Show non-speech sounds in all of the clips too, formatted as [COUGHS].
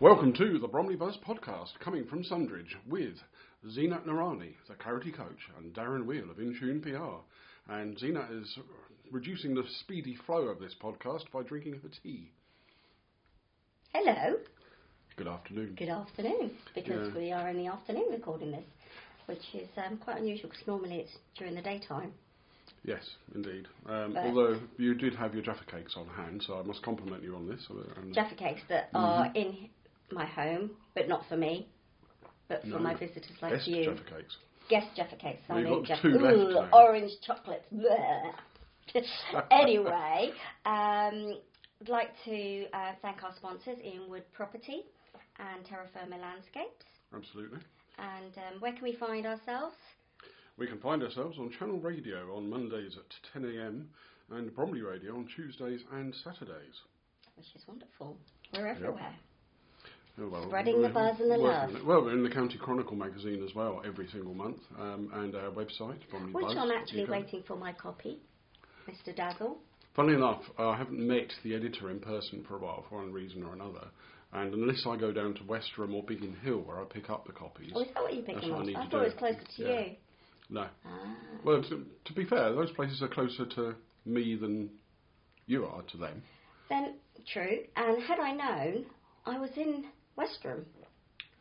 Welcome to the Bromley Buzz podcast, coming from Sundridge with Zeenat Noorani, the Clarity Coach, and Darren Weale of Intune PR. And Zeenat is reducing the speedy flow of this podcast by drinking her tea. Hello. Good afternoon. Good afternoon, because Yeah. we are in the afternoon recording this, which is um, quite unusual because normally it's during the daytime. Yes, indeed. Um, although you did have your Jaffa cakes on hand, so I must compliment you on this. And Jaffa cakes that Mm-hmm. are in my home, but not for me, but for No. my visitors like best you. Jaffa cakes. Guest Jaffa cakes. I We've mean, got Jaffa- two left Ooh, now. orange chocolate. bleh. [LAUGHS] anyway, um, I'd like to uh, thank our sponsors, Ian Wood Property and Terra Firma Landscapes. Absolutely. And um, where can we find ourselves? We can find ourselves on Channel Radio on Mondays at 10 a.m. and Bromley Radio on Tuesdays and Saturdays. Which is wonderful. We're everywhere. Oh, well, Spreading the buzz and the love. Well, we're in the County Chronicle magazine as well every single month, um, and our website, Which Buzz. I'm actually waiting for my copy, Mr. Dazzle. Funnily enough, I haven't met the editor in person for a while, for one reason or another. And unless I go down to Westerham or Biggin Hill, where I pick up the copies, Oh, is that what you That's them I up? I to thought it was closer to Yeah. you. no. Ah. Well, to, to be fair, those places are closer to me than you are to them. Then, true. And had I known, I was in Westerham,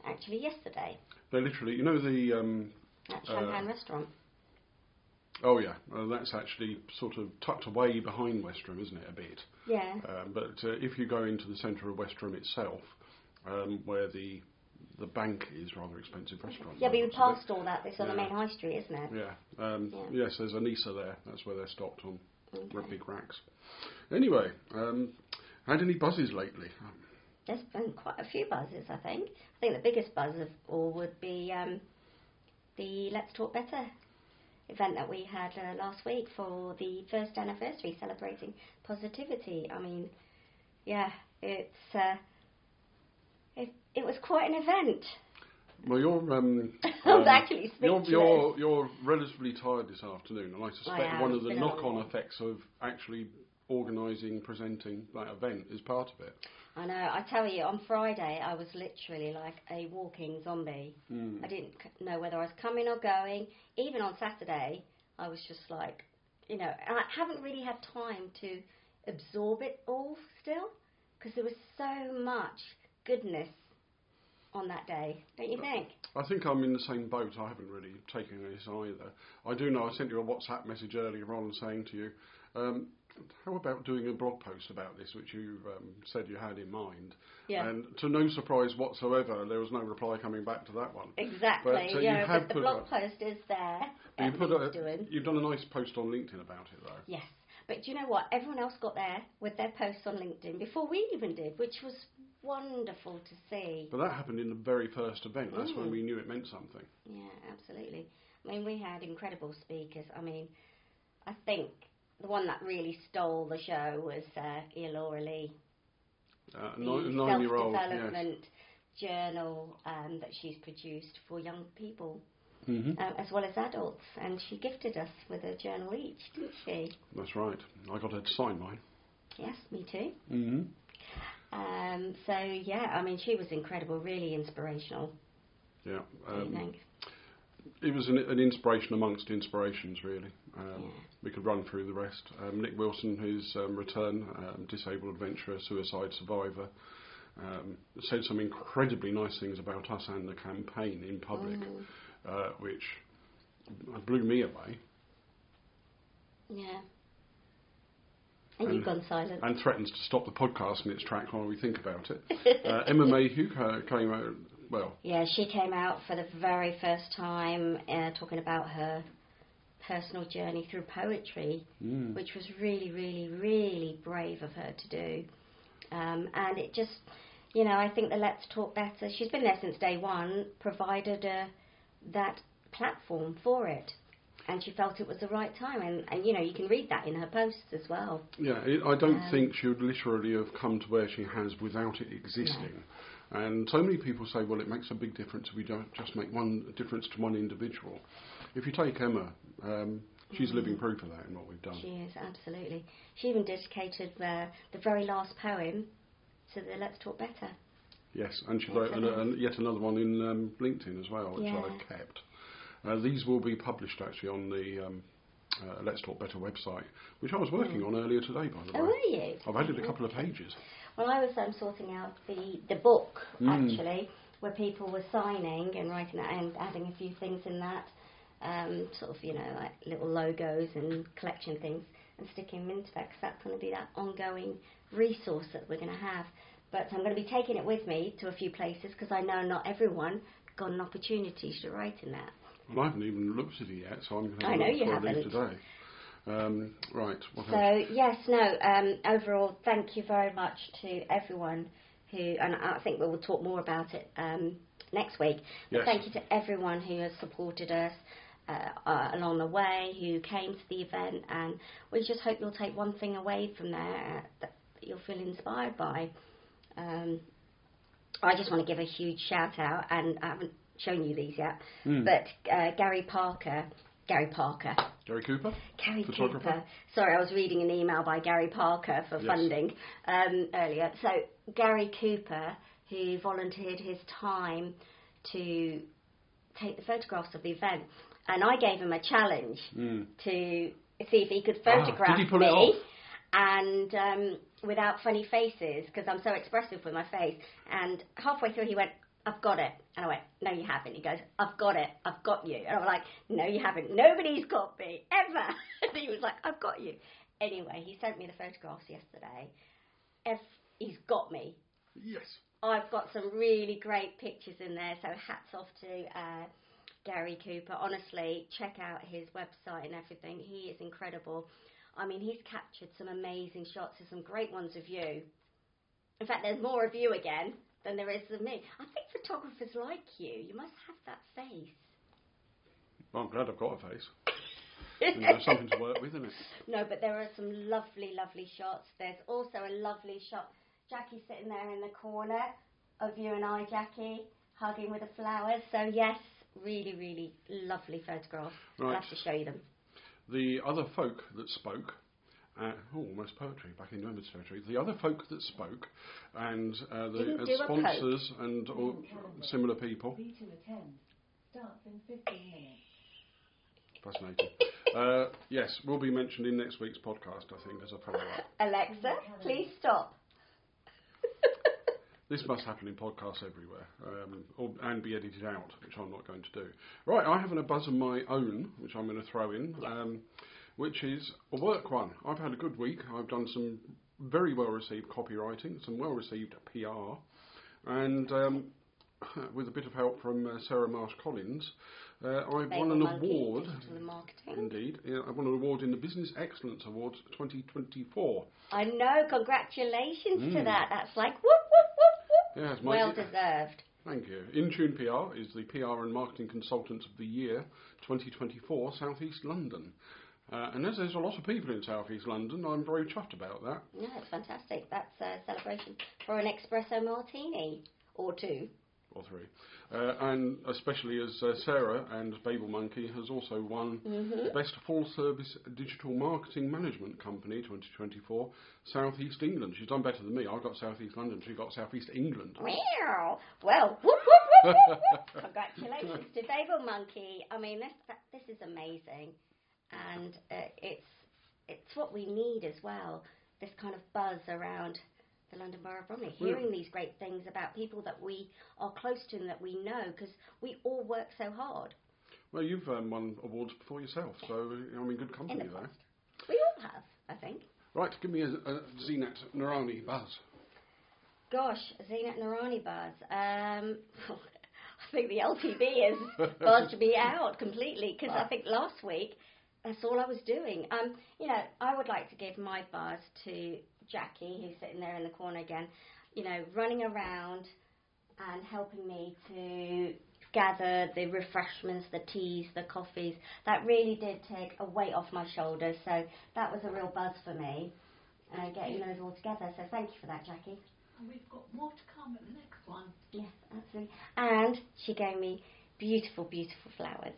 actually, yesterday, They're literally, you know, the um, at Uh, Champagne Restaurant. oh yeah, uh, that's actually sort of tucked away behind Westerham, isn't it, a bit? Yeah. Um, but uh, if you go into the centre of Westerham itself, um, where the the bank is, rather expensive restaurant. Yeah, but you passed all that. It's on the main high street, isn't it? Yeah. Um, Yeah. Yes, there's a Nisa there. That's where they're stocked on Okay. big racks. Anyway, um, had any buzzes lately? There's been quite a few buzzes, I think. I think the biggest buzz of all would be um, the Let's Talk Better event that we had uh, last week for the first anniversary celebrating positivity. I mean, yeah, it's uh, it, it was quite an event. Well, you're um, [LAUGHS] um, actually you're, you're you're relatively tired this afternoon, and I suspect am. one of the been a long knock-on effects of actually organising, presenting that event is part of it. I know. I tell you, on Friday I was literally like a walking zombie. Mm. I didn't c- know whether I was coming or going. Even on Saturday, I was just like, you know, and I haven't really had time to absorb it all still because there was so much goodness on that day, don't you think? I think I'm in the same boat. I haven't really taken this either. I do know I sent you a WhatsApp message earlier on saying to you, um, how about doing a blog post about this, which you um, said you had in mind? Yeah. And to no surprise whatsoever, there was no reply coming back to that one. Exactly. But, uh, you yeah, have but the blog a- post is there. You put a, doing. you've done a nice post on LinkedIn about it, though. Yes. But do you know what? Everyone else got there with their posts on LinkedIn before we even did, which was wonderful to see. But that happened in the very first event. That's when Mm. we knew it meant something. Yeah, absolutely. I mean, we had incredible speakers. I mean, I think the one that really stole the show was uh, Lee, Uh, the nine, nine-year-old, yes. self-development journal um, that she's produced for young people hmm um, as well as adults, and she gifted us with a journal each, didn't she? That's right. I got her to sign mine. Yes, me too. hmm Um, so yeah, I mean, she was incredible, really inspirational. Yeah. What do you Um? It was an, an inspiration amongst inspirations, really. Um, Yeah. We could run through the rest. Um, Nick Wilson, whose um, return, um, disabled adventurer, suicide survivor, um, said some incredibly nice things about us and the campaign in public, Mm, uh, which blew me away yeah. And you've gone silent. and threatens to stop the podcast in its track while we think about it. [LAUGHS] Uh, Emma Mayhew ca- came out, well, Yeah, she came out for the very first time uh, talking about her personal journey through poetry, mm, which was really, really, really brave of her to do. Um, and it just, you know, I think the Let's Talk Better, she's been there since day one, provided uh, that platform for it. And she felt it was the right time. And, and, you know, you can read that in her posts as well. Yeah, it, I don't Um, think she would literally have come to where she has without it existing. And so many people say, well, it makes a big difference if we don't just make one difference to one individual. If you take Emma, um, she's living proof of that in what we've done. She is, absolutely. She even dedicated uh, the very last poem to the Let's Talk Better. Yes, and she wrote an, an, yet another one in um, LinkedIn as well, which Yeah. I've kept. Uh, these will be published actually on the um, uh, Let's Talk Better website, which I was working on earlier today, by the. Oh, way. were you? I've added a couple of pages. Well, I was um, sorting out the, the book, Mm. actually, where people were signing and writing that and adding a few things in that, um, sort of, you know, like little logos and collection things, and sticking them into that, because that's going to be that ongoing resource that we're going to have. But I'm going to be taking it with me to a few places, because I know not everyone got an opportunity to write in that. Well, I haven't even looked at it yet, so I'm going to I know look you before I leave haven't. today. Um, right? So yes, no. Um, overall, thank you very much to everyone who, and I think we will talk more about it um, next week. But Yes. thank you to everyone who has supported us uh, uh, along the way, who came to the event, and we just hope you'll take one thing away from there uh, that you'll feel inspired by. Um, I just want to give a huge shout out, and I haven't shown you these yet, Hmm. but uh, Gary Parker, Gary Parker, Gary Cooper? Gary Cooper. Sorry, I was reading an email by Gary Parker for Yes. funding um, earlier. So Gary Cooper, who volunteered his time to take the photographs of the event, and I gave him a challenge Mm. to see if he could Ah, photograph did he pull it me. And um, without funny faces, because I'm so expressive with my face. And halfway through, he went, "I've got it," and I went, "No, you haven't." He goes, "I've got it. I've got you." And I'm like, "No, you haven't. Nobody's got me ever." [LAUGHS] and he was like, "I've got you." Anyway, he sent me the photographs yesterday. If he's got me, Yes. I've got some really great pictures in there, so hats off to uh, Gary Cooper. Honestly, check out his website and everything. He is incredible. I mean, he's captured some amazing shots. There's some great ones of you. In fact, there's more of you again than there is of me. I think photographers like you. You must have that face. Well, I'm glad I've got a face. You know, something to work with, isn't it? [LAUGHS] No, but there are some lovely, lovely shots. There's also a lovely shot. Jackie sitting there in the corner of you and I, Jackie, hugging with the flowers. So yes, really, really lovely photograph. I'll Right. have to show you them. The other folk that spoke, uh, oh, almost poetry, back in Women's Territory. The other folk that spoke, and uh, the Didn't uh, do a poke. sponsors and all similar people. B to attend. Starts in 15 minutes. Fascinating. uh, yes, will be mentioned in next week's podcast, I think, as a follow up. [LAUGHS] Alexa, please stop. [LAUGHS] This must happen in podcasts everywhere um, or, and be edited out, which I'm not going to do. Right, I have a buzz of my own, which I'm going to throw in, um, which is a work one. I've had a good week. I've done some very well received copywriting, some well received PR, and um, [LAUGHS] with a bit of help from uh, Sarah Marsh Collins, uh, I've won an award. Indeed, yeah, I won an award in the Business Excellence Awards 2024. I know. Congratulations to Mm. that. That's like whoop whoop whoop whoop. Yes, my- well deserved. Thank you. Intune PR is the PR and Marketing Consultants of the Year 2024 South East London. Uh, and as there's a lot of people in South East London, I'm very chuffed about that. No, it's fantastic. That's a celebration for an espresso martini or two. Or three. Uh, and especially as uh, Sarah and Babel Monkey has also won Mm-hmm. Best Full Service Digital Marketing Management Company 2024 South East England. She's done better than me. I've got South East London, she got South East England. Meow. Well, whoop, whoop, whoop, whoop, whoop. [LAUGHS] congratulations to Babel Monkey. I mean, this that, this is amazing, and uh, it's it's what we need as well. This kind of buzz around the London Borough of Bromley, hearing these great things about people that we are close to and that we know, because we all work so hard Well, you've um, won awards before yourself, so I mean, good company the there. We all have, I think. Right, give me a, a Zeenat Noorani buzz. Gosh, Zeenat Noorani buzz. Um, [LAUGHS] I think the LTB has [LAUGHS] buzzed me out completely because I think last week that's all I was doing. Um, you know, I would like to give my buzz to Jackie, who's sitting there in the corner again. You know, running around and helping me to gather the refreshments, the teas, the coffees. That really did take a weight off my shoulders. So that was a real buzz for me, uh, getting those all together. So thank you for that, Jackie. And we've got more to come at the next one. Yes, absolutely. And she gave me beautiful, beautiful flowers.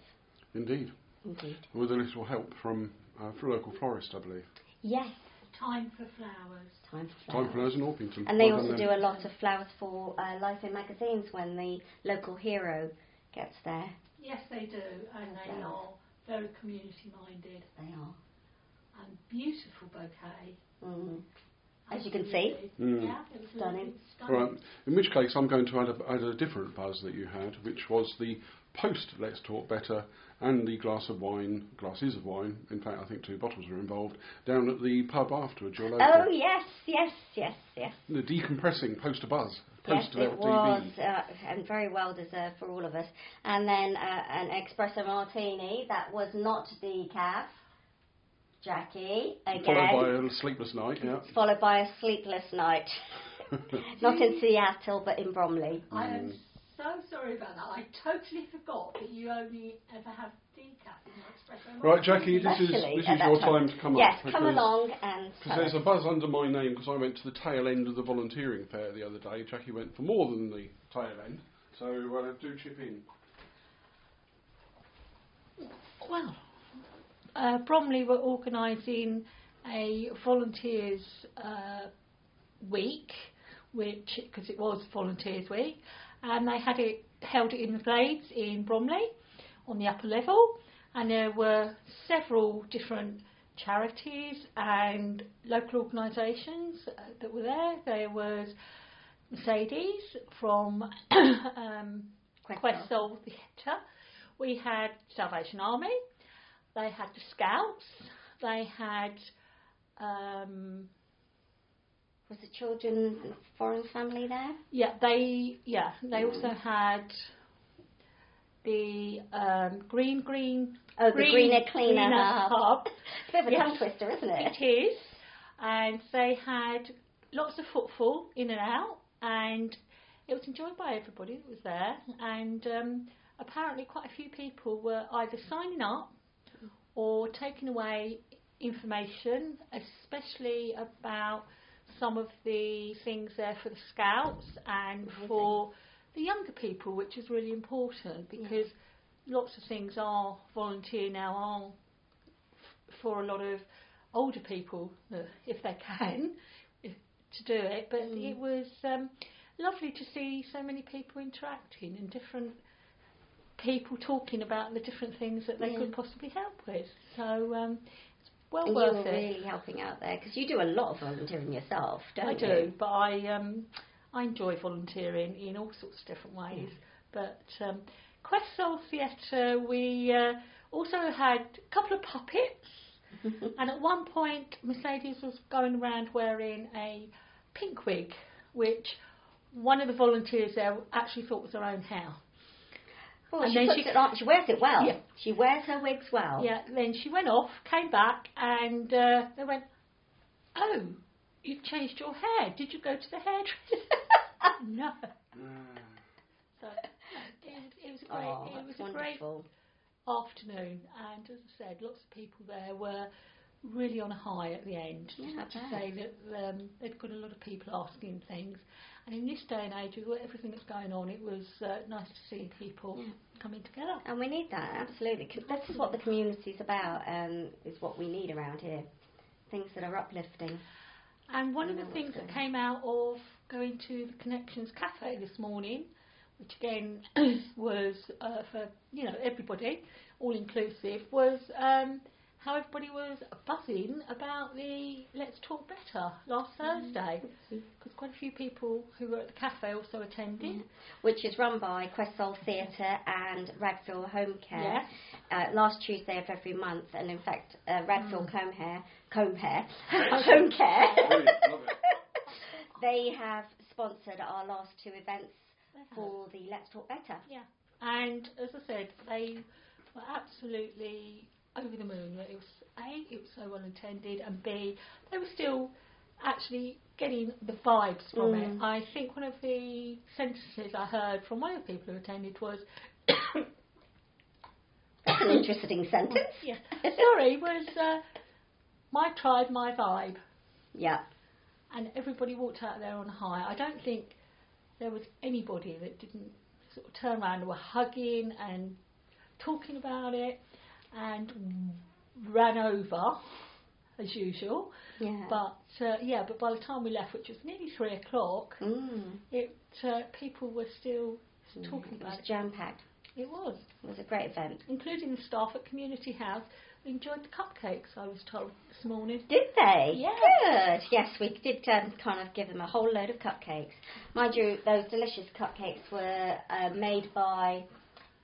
Indeed. Indeed. With a little help from uh, a local florist, I believe. Yes, Time for flowers. Time for Time flowers. for flowers in Orpington. And they Well also do them. a lot of flowers for uh, Life in magazines when the local hero gets there. Yes, they do, and they Flowers. are very community minded They are. and beautiful bouquet. Mm. As you can see. Mm. Yeah, Stunning. lovely, stunning. Right. In which case, I'm going to add a, add a different buzz that you had, which was the post Let's Talk Better and the glass of wine, glasses of wine. In fact, I think two bottles were involved down at the pub afterwards. Your local. Oh yes, yes, yes, yes. The decompressing post a buzz. Yes, Post it LTB. was, uh, and very well deserved for all of us. And then uh, an espresso martini that was not decaf. Jackie again, Followed by a sleepless night. Yeah. followed by a sleepless night. [LAUGHS] not in Seattle, but in Bromley. I am Mm. So sorry about that. I totally forgot that you only ever have decaf in your espresso. Right, Jackie, this is Especially this at is that your time. time to come yes, up. come because- along and Because tell there's a buzz under my name because I went to the tail end of the volunteering fair the other day. Jackie went for more than the tail end. So uh, do chip in. Well, uh, Bromley were organising a volunteers uh, week, which because it was volunteers week, and they had it held it in the Glades in Bromley on the upper level, and there were several different charities and local organisations uh, that were there. There was Mercedes from [COUGHS] um, Quest Quest Soul Theatre. We had Salvation Army. They had the Scouts. They had um, Was the children foreign family there? yeah they yeah they also had the um, Green Green Oh, the Green- greener, cleaner hub. Hub. It's [LAUGHS] a bit of a Yes. tongue twister, isn't it? It is, and they had lots of footfall in and out, and it was enjoyed by everybody that was there. And um, apparently, quite a few people were either signing up or taking away information, especially about some of the things there for the scouts and Amazing. for the younger people, which is really important because lots of things are volunteer now are for a lot of older people if they can if, to do it. But Mm. it was um, lovely to see so many people interacting and different people talking about the different things that they Yeah. could possibly help with. So um, well and you worth were it. really helping out there because you do a lot of volunteering yourself, don't I you? do, but I um, I enjoy volunteering in all sorts of different ways. But um, Quest Soul Theatre, we uh, also had a couple of puppets, [LAUGHS] and at one point Mercedes was going around wearing a pink wig, which one of the volunteers there actually thought was her own hair. Well, And she, then she- it on, she wears it well. Yeah. She wears her wigs well. Yeah, then she went off, came back, and uh, they went, "Oh, you've changed your hair. Did you go to the hairdresser?" [LAUGHS] no. So it, was- it was a great, Oh, it was that's a great afternoon, and as I said, lots of people there were really on a high at the end. Yeah, I to say that um, they'd got a lot of people asking things, and in this day and age, with everything that's going on, it was uh, nice to see people Yeah. coming together. And we need that, absolutely. This is what the community's about, um, is what we need around here. Things that are uplifting. And one of the things that came out of going to the Connections Cafe this morning, which again [CLEARS THROAT] was uh, for you know everybody, all inclusive, was um, how everybody was buzzing about the Let's Talk Better last Thursday, because quite a few people who were at the cafe also attended. Which is run by Quest Soul Theatre and Radfield Home Care. Yes. Uh, last Tuesday of every month, and in fact, uh, Radfield Mm. Comb Hair, Comb Hair, [LAUGHS] Home Care. It. [LAUGHS] they have sponsored our last two events for the Let's Talk Better. Yeah, and as I said, they were absolutely over the moon. It was A, it was so well intended, and B, they were still actually getting the vibes from Mm. it. I think one of the sentences I heard from one of the people who attended was, That's an interesting [COUGHS] sentence. yeah, sorry, was uh, my tribe, my vibe. Yeah. and everybody walked out there on high. I don't think there was anybody that didn't sort of turn around and were hugging and talking about it and ran over as usual. Yeah. But uh, yeah, but by the time we left, which was nearly three o'clock, mm. it uh, people were still talking it about was it. jam packed. It was, It was a great event. including the staff at Community House enjoyed the cupcakes. I was told this morning. Did they? Yeah. Good. Yes, we did um, kind of give them a whole load of cupcakes. Mind you, those delicious cupcakes were uh, made by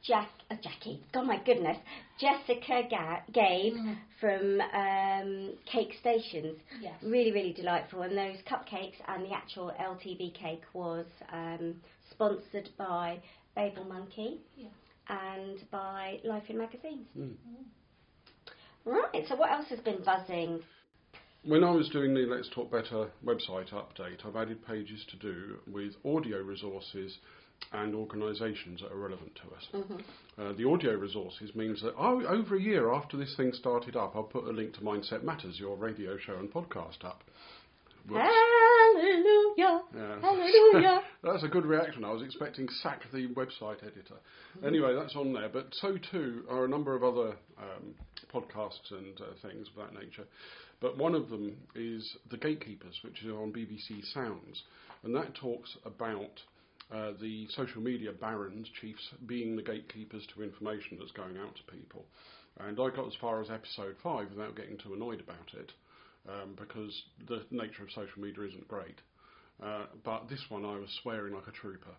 Jack, uh, Jackie. God, my goodness, Jessica Ga- Gabe Mm. from um, Cake Stations. Yes. Really, really delightful. And those cupcakes and the actual LTB cake was um, sponsored by Babel Monkey Yeah. and by Life in Magazines. Mm. Right. So what else has been buzzing? When I was doing the Let's Talk Better website update, I've added pages to do with audio resources and organisations that are relevant to us. Mhm. Uh, the audio resources means that oh, over a year after this thing started up, I'll put a link to Mindset Matters, your radio show and podcast up. Whoops. Hallelujah. Yeah. Hallelujah. [LAUGHS] that's a good reaction. I was expecting sack the website editor. Anyway, that's on there. But so too are a number of other um, podcasts and uh, things of that nature. But one of them is The Gatekeepers, which is on BBC Sounds. And that talks about uh, the social media barons, chiefs, being the gatekeepers to information that's going out to people. And I got as far as episode five without getting too annoyed about it, um, because the nature of social media isn't great. Uh, but this one I was swearing like a trooper.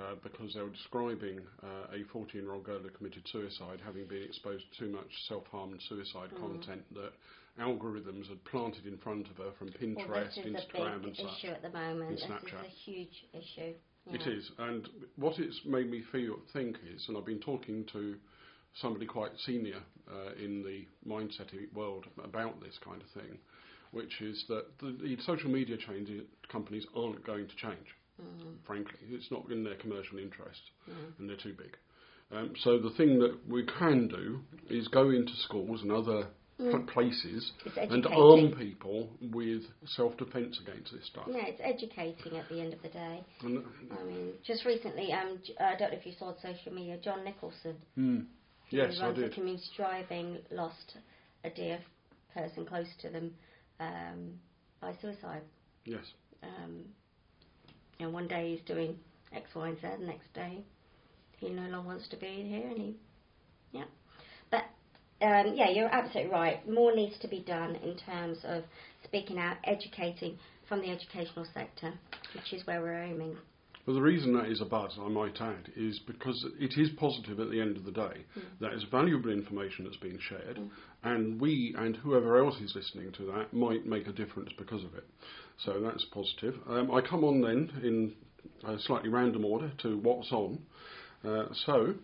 Uh, because they were describing uh, a 14 year old girl who committed suicide, having been exposed to too much self harm and suicide Mm. content that algorithms had planted in front of her from Pinterest, Well, Pinterest, this is Instagram, a big and such. issue at the moment. This Snapchat. is a huge issue. It Yeah. is, and what it's made me feel think is, and I've been talking to somebody quite senior uh, in the mindset world about this kind of thing, which is that the, the social media change companies aren't going to change. Mm, Frankly, it's not in their commercial interest, mm. and they're too big. Um, so the thing that we can do is go into schools and other Mm. places and arm people with self-defence against this stuff. Yeah, it's educating at the end of the day. And, I mean, just recently, um, J- I don't know if you saw on social media, John Nicholson, mm, who yes, I runs did. community driving, lost a dear person close to them um, by suicide. Yes. Um, and one day he's doing X, Y, and Z. The next day, he no longer wants to be here, and he, um, yeah, you're absolutely right. More needs to be done in terms of speaking out, educating from the educational sector, which is where we're aiming. Well, the reason that is a buzz, I might add, is because it is positive at the end of the day. That is valuable information that's being shared, Mm. and we and whoever else is listening to that might make a difference because of it. So that's positive. Um, I come on then in a slightly random order to what's on. Uh, so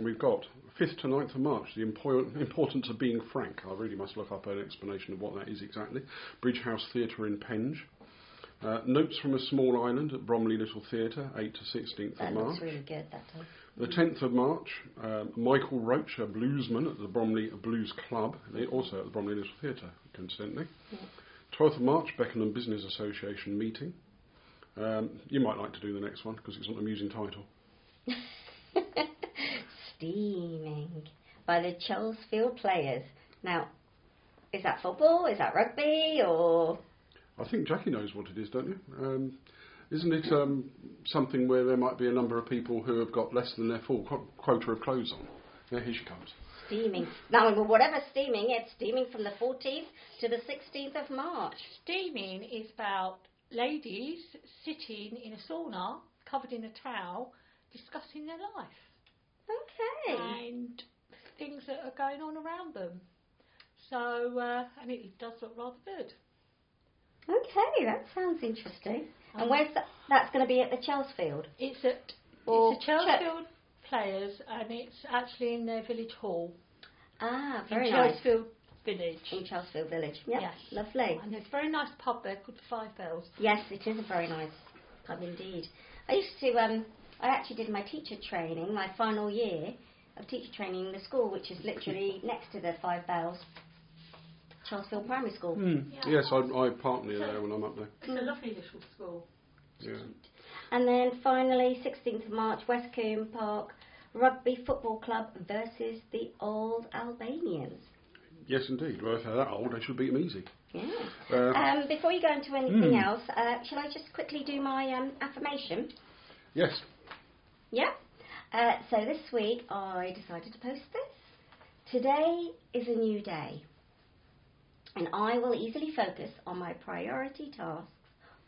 we've got 5th to 9th of March, the impo- importance of being frank. I really must look up an explanation of what that is exactly. Bridge House Theatre in Penge. Uh, Notes from a Small Island at Bromley Little Theatre, 8 to 16th That of March. really good. That does. The 10th of March, um, Michael Roach, a bluesman at the Bromley Blues Club, also at the Bromley Little Theatre, coincidentally. Yeah. 12th of March, Beckenham Business Association meeting. Um, you might like to do the next one because it's an amusing title. [LAUGHS] Steaming by the Chelsfield players. Now, is that football? Is that rugby? Or I think Jackie knows what it is, don't you? Um, isn't it um, something where there might be a number of people who have got less than their full qu- quota of clothes on? Yeah, here she comes. steaming? Now, whatever steaming, it's steaming from the 14th to the 16th of March. Steaming is about ladies sitting in a sauna, covered in a towel, discussing their life Okay. and things that are going on around them. So, uh, and it, does look rather good. Okay, that sounds interesting. And Um, where's that? That's going to be at the Chelsfield. It's at Or it's a Chelsfield Players, and it's actually in their village hall Ah, very in nice. Chelsfield Village. In Chelsfield Village. Yep, Yes. lovely. And there's a very nice pub there called the Five Bells. Yes, it is a very nice pub indeed. I used to, um, I actually did my teacher training, my final year of teacher training in the school, which is literally [LAUGHS] next to the Five Bells, Chelsfield Primary School. Yeah. Yes, I, I park near there when I'm up there. It's a lovely little school. Yeah. And then finally, 16th of March, Westcombe Park Rugby Football Club versus the Old Albanians. Yes, indeed. Well, if they're that old, they should beat them easy. Yeah. Uh, Um, before you go into anything Mm. else, uh, shall I just quickly do my um, affirmation? yes. Yeah. Uh, so this week I decided to post this. Today is a new day, and I will easily focus on my priority tasks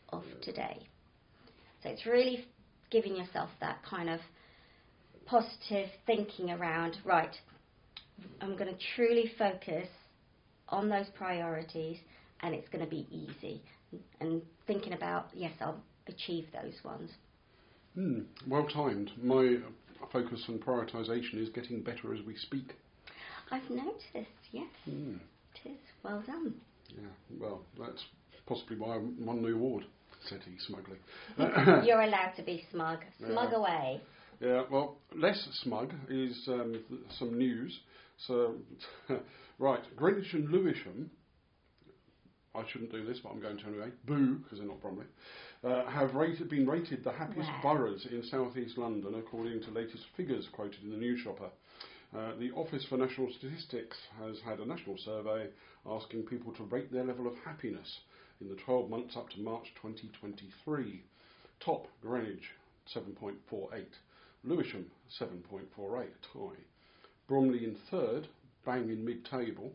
of today. So it's really giving yourself that kind of positive thinking around, right, I'm going to truly focus on those priorities and it's going to be easy. And thinking about, yes, I'll achieve those ones. Hmm, well timed. My focus and prioritisation is getting better as we speak. I've noticed, yes, Hmm. it is. Well done. Yeah, well, that's possibly why I won the award, said he smugly. [LAUGHS] You're [LAUGHS] allowed to be smug. Smug Yeah. away. Yeah, well, less smug is um, th- some news. So, [LAUGHS] right, Greenwich and Lewisham, I shouldn't do this, but I'm going to anyway, boo, because they're not Bromley, uh, have rated, been rated the happiest Wow. boroughs in South East London, according to latest figures quoted in the News Shopper. Uh, the Office for National Statistics has had a national survey asking people to rate their level of happiness in the 12 months up to March 2023. Top Greenwich 7.48, Lewisham 7.48, tie. Bromley in third, bang in mid-table.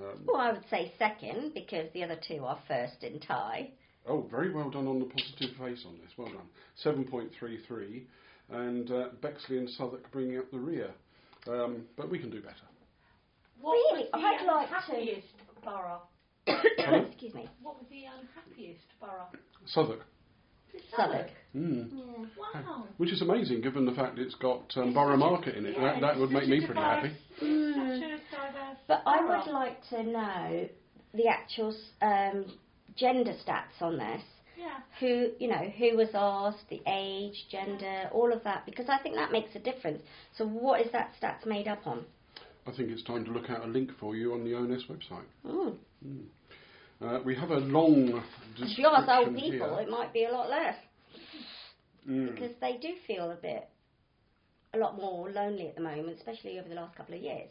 Um, Well, I would say second because the other two are first in tie. oh, very well done on the positive face on this. Well done. 7.33, and uh, Bexley and Southwark bringing up the rear. Um, but we can do better. What Really? was the I'd like to- unhappiest borough? [COUGHS] Excuse me. What was the unhappiest borough? Southwark. Southwark. Mm. Yeah. Wow. Which is amazing given the fact it's got um, It's Borough such a- Market in it. yeah, that that would make such a me pretty diverse- happy. Mm. Such a diverse But I borough. would like to know the actual um, gender stats on this. Yeah. Who you know who was asked, the age, gender, all of that, because I think that makes a difference. So what is that stats made up on? I think it's time to look out a link for you on the ONS website. Mm. Uh, we have a long If you ask old people, here. it might be a lot less Mm. because they do feel a bit, a lot more lonely at the moment, especially over the last couple of years,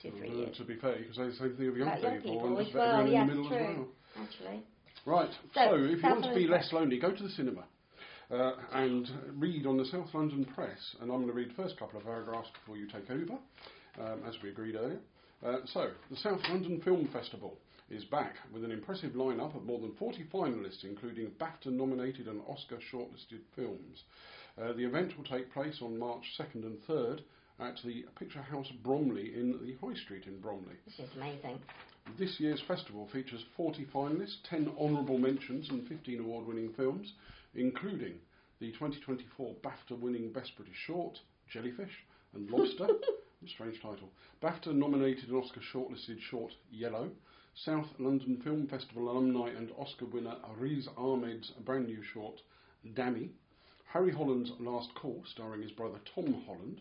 two three Uh, years. to be fair, you can say the same thing of young About young people, people and as just veteran well, in the middle true. as well. Actually, Right, So, so, if you want to be less lonely, go to the cinema uh, and read on the South London Press. And I'm going to read the first couple of paragraphs before you take over, um, as we agreed earlier. Uh, so, the South London Film Festival is back with an impressive lineup of more than 40 finalists, including BAFTA nominated and Oscar shortlisted films. Uh, the event will take place on March 2nd and 3rd at the Picture House Bromley in the High Street in Bromley. This is amazing. This year's festival features 40 finalists, 10 honourable mentions, and 15 award winning films, including the 2024 BAFTA winning Best British Short, Jellyfish, and Lobster. [LAUGHS] Strange title. BAFTA nominated and Oscar shortlisted short Yellow. South London Film Festival alumni and Oscar winner Riz Ahmed's brand new short Dammy. Harry Holland's Last Call, starring his brother Tom Holland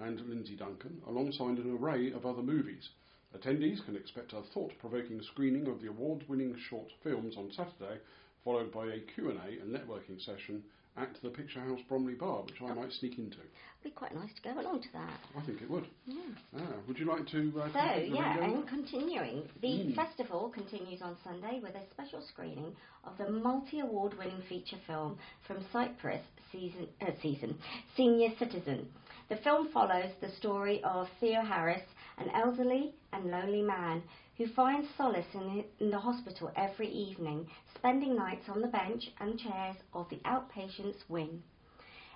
and Lindsay Duncan, alongside an array of other movies. Attendees can expect a thought-provoking screening of the award-winning short films on Saturday, followed by a Q&A and networking session at the Picture House Bromley Bar, which I might sneak into. It'd be quite nice to go along to that. I think it would. Yeah. Ah, would you like to? Uh, So, yeah, and continuing, the Mm. festival continues on Sunday with a special screening of the multi-award winning feature film from Cyprus, season, uh, season Senior Citizen. The film follows the story of Theo Harris, an elderly and lonely man who finds solace in the, hospital every evening, spending nights on the bench and chairs of the outpatients wing.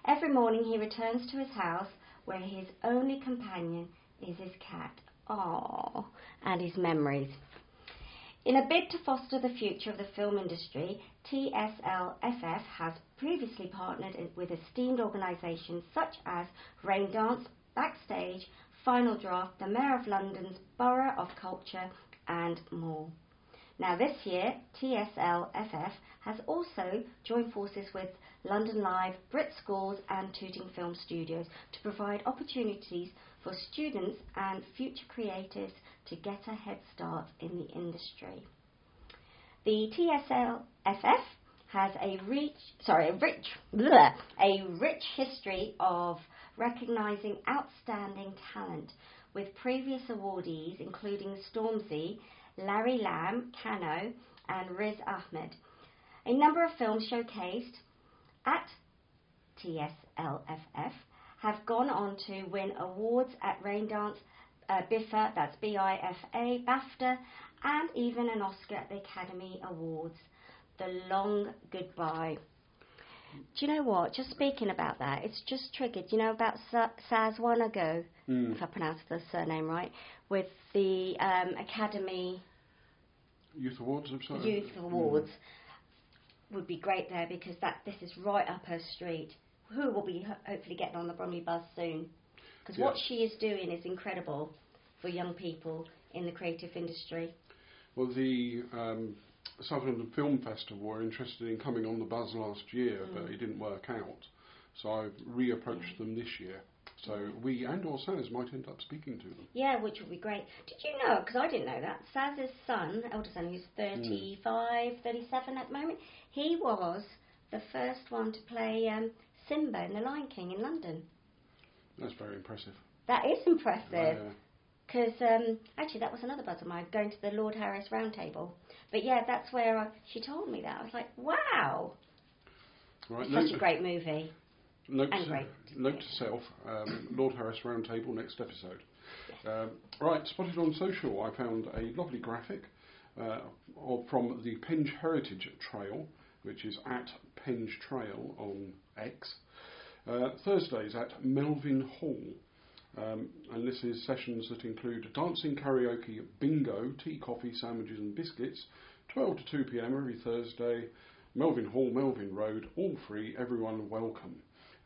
Every morning he returns to his house where his only companion is his cat. Aww, and his memories. In a bid to foster the future of the film industry, TSLFF has previously partnered with esteemed organisations such as Raindance, Backstage, Final Draft, the Mayor of London's Borough of Culture, and more. Now, this year, TSLFF has also joined forces with London Live, Brit Schools, and Tooting Film Studios to provide opportunities for students and future creatives to get a head start in the industry. The TSLFF has a rich, sorry, a rich, bleh, a rich history of recognising outstanding talent, with previous awardees including Stormzy, Larry Lamb, Kano, and Riz Ahmed. A number of films showcased at TSLFF have gone on to win awards at Raindance, uh, BIFA, that's B-I-F-A, BAFTA, and even an Oscar at the Academy Awards. The Long Goodbye. Do you know what? Just speaking about that, it's just triggered. You know about Sa- one Wanago, Mm. if I pronounce the surname right, with the um, Academy Youth Awards, I'm sorry. Youth Awards. Would be great there because that this is right up her street. Who will be ho- hopefully getting on the Bromley Buzz soon? Because what she is doing is incredible for young people in the creative industry. Well, the um, Southampton Film Festival were interested in coming on the buzz last year, but Mm. it didn't work out. So I've reapproached them this year. So we and or Saz might end up speaking to them. Yeah, which would be great. Did you know? Because I didn't know that. Saz's son, elder son, who's 35, 37 at the moment, he was the first one to play um, Simba in The Lion King in London. That's very impressive. That is impressive. Uh, Because um, actually, that was another buzz of mine, going to the Lord Harris Roundtable. But yeah, that's where I, she told me that. I was like, wow, right, such a great movie. Note, and great. note to self: um, Lord Harris Roundtable next episode. Um, right, spotted on social, I found a lovely graphic uh, of, from the Penge Heritage Trail, which is at Penge Trail on X. Uh, Thursdays at Melvin Hall. Um, and this is sessions that include dancing, karaoke, bingo, tea, coffee, sandwiches, and biscuits. 12 to 2 pm every Thursday. Melvin Hall, Melvin Road, all free, everyone welcome.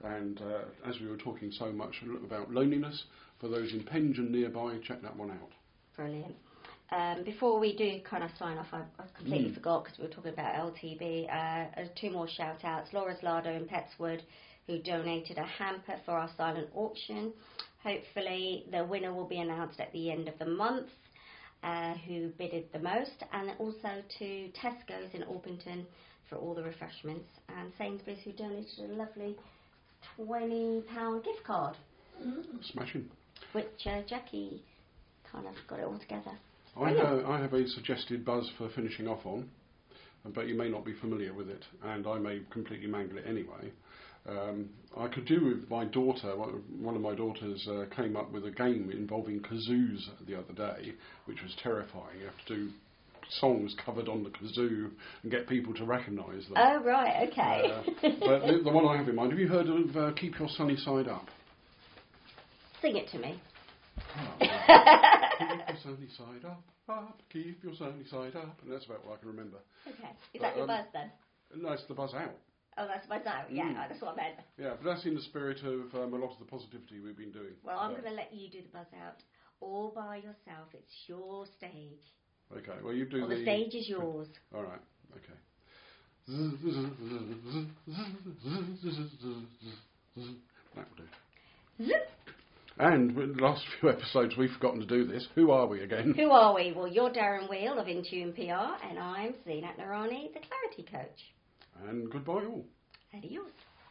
And uh, as we were talking so much about loneliness, for those in Penge and nearby, check that one out. Brilliant. Um, before we do kind of sign off, I, I completely Mm. forgot because we were talking about LTB. Uh, uh, two more shout outs Laura's Lardo in Petts Wood, who donated a hamper for our silent auction. Hopefully, the winner will be announced at the end of the month. Uh, who bidded the most, and also to Tesco's in Orpington for all the refreshments, and Sainsbury's who donated a lovely £20 gift card, Smashing. which uh, Jackie kind of got it all together. I have, I have a suggested buzz for finishing off on, but you may not be familiar with it, and I may completely mangle it anyway. Um, I could do with my daughter. One one of my daughters uh, came up with a game involving kazoos the other day, which was terrifying. You have to do songs covered on the kazoo and get people to recognise them. Oh, right, okay. Uh, but the, the one I have in mind, have you heard of uh, Keep Your Sunny Side Up? Sing it to me. keep your sunny side up, up, keep your sunny side up. And that's about what I can remember. Okay. Is that your Um, buzz then? No, it's the buzz out. Oh, that's buzz out. Yeah, Mm. that's what I meant. Yeah, but that's in the spirit of um, a lot of the positivity we've been doing. Well, I'm going to let you do the buzz out all by yourself. It's your stage. Okay, well, you do Well, the stage is yours. [LAUGHS] All right, okay. That will do. Zip. And with the last few episodes, we've forgotten to do this. Who are we again? Who are we? Well, you're Darren Weale of Intune PR, and I'm Zeenat Noorani, the Clarity Coach. And goodbye all. Adios.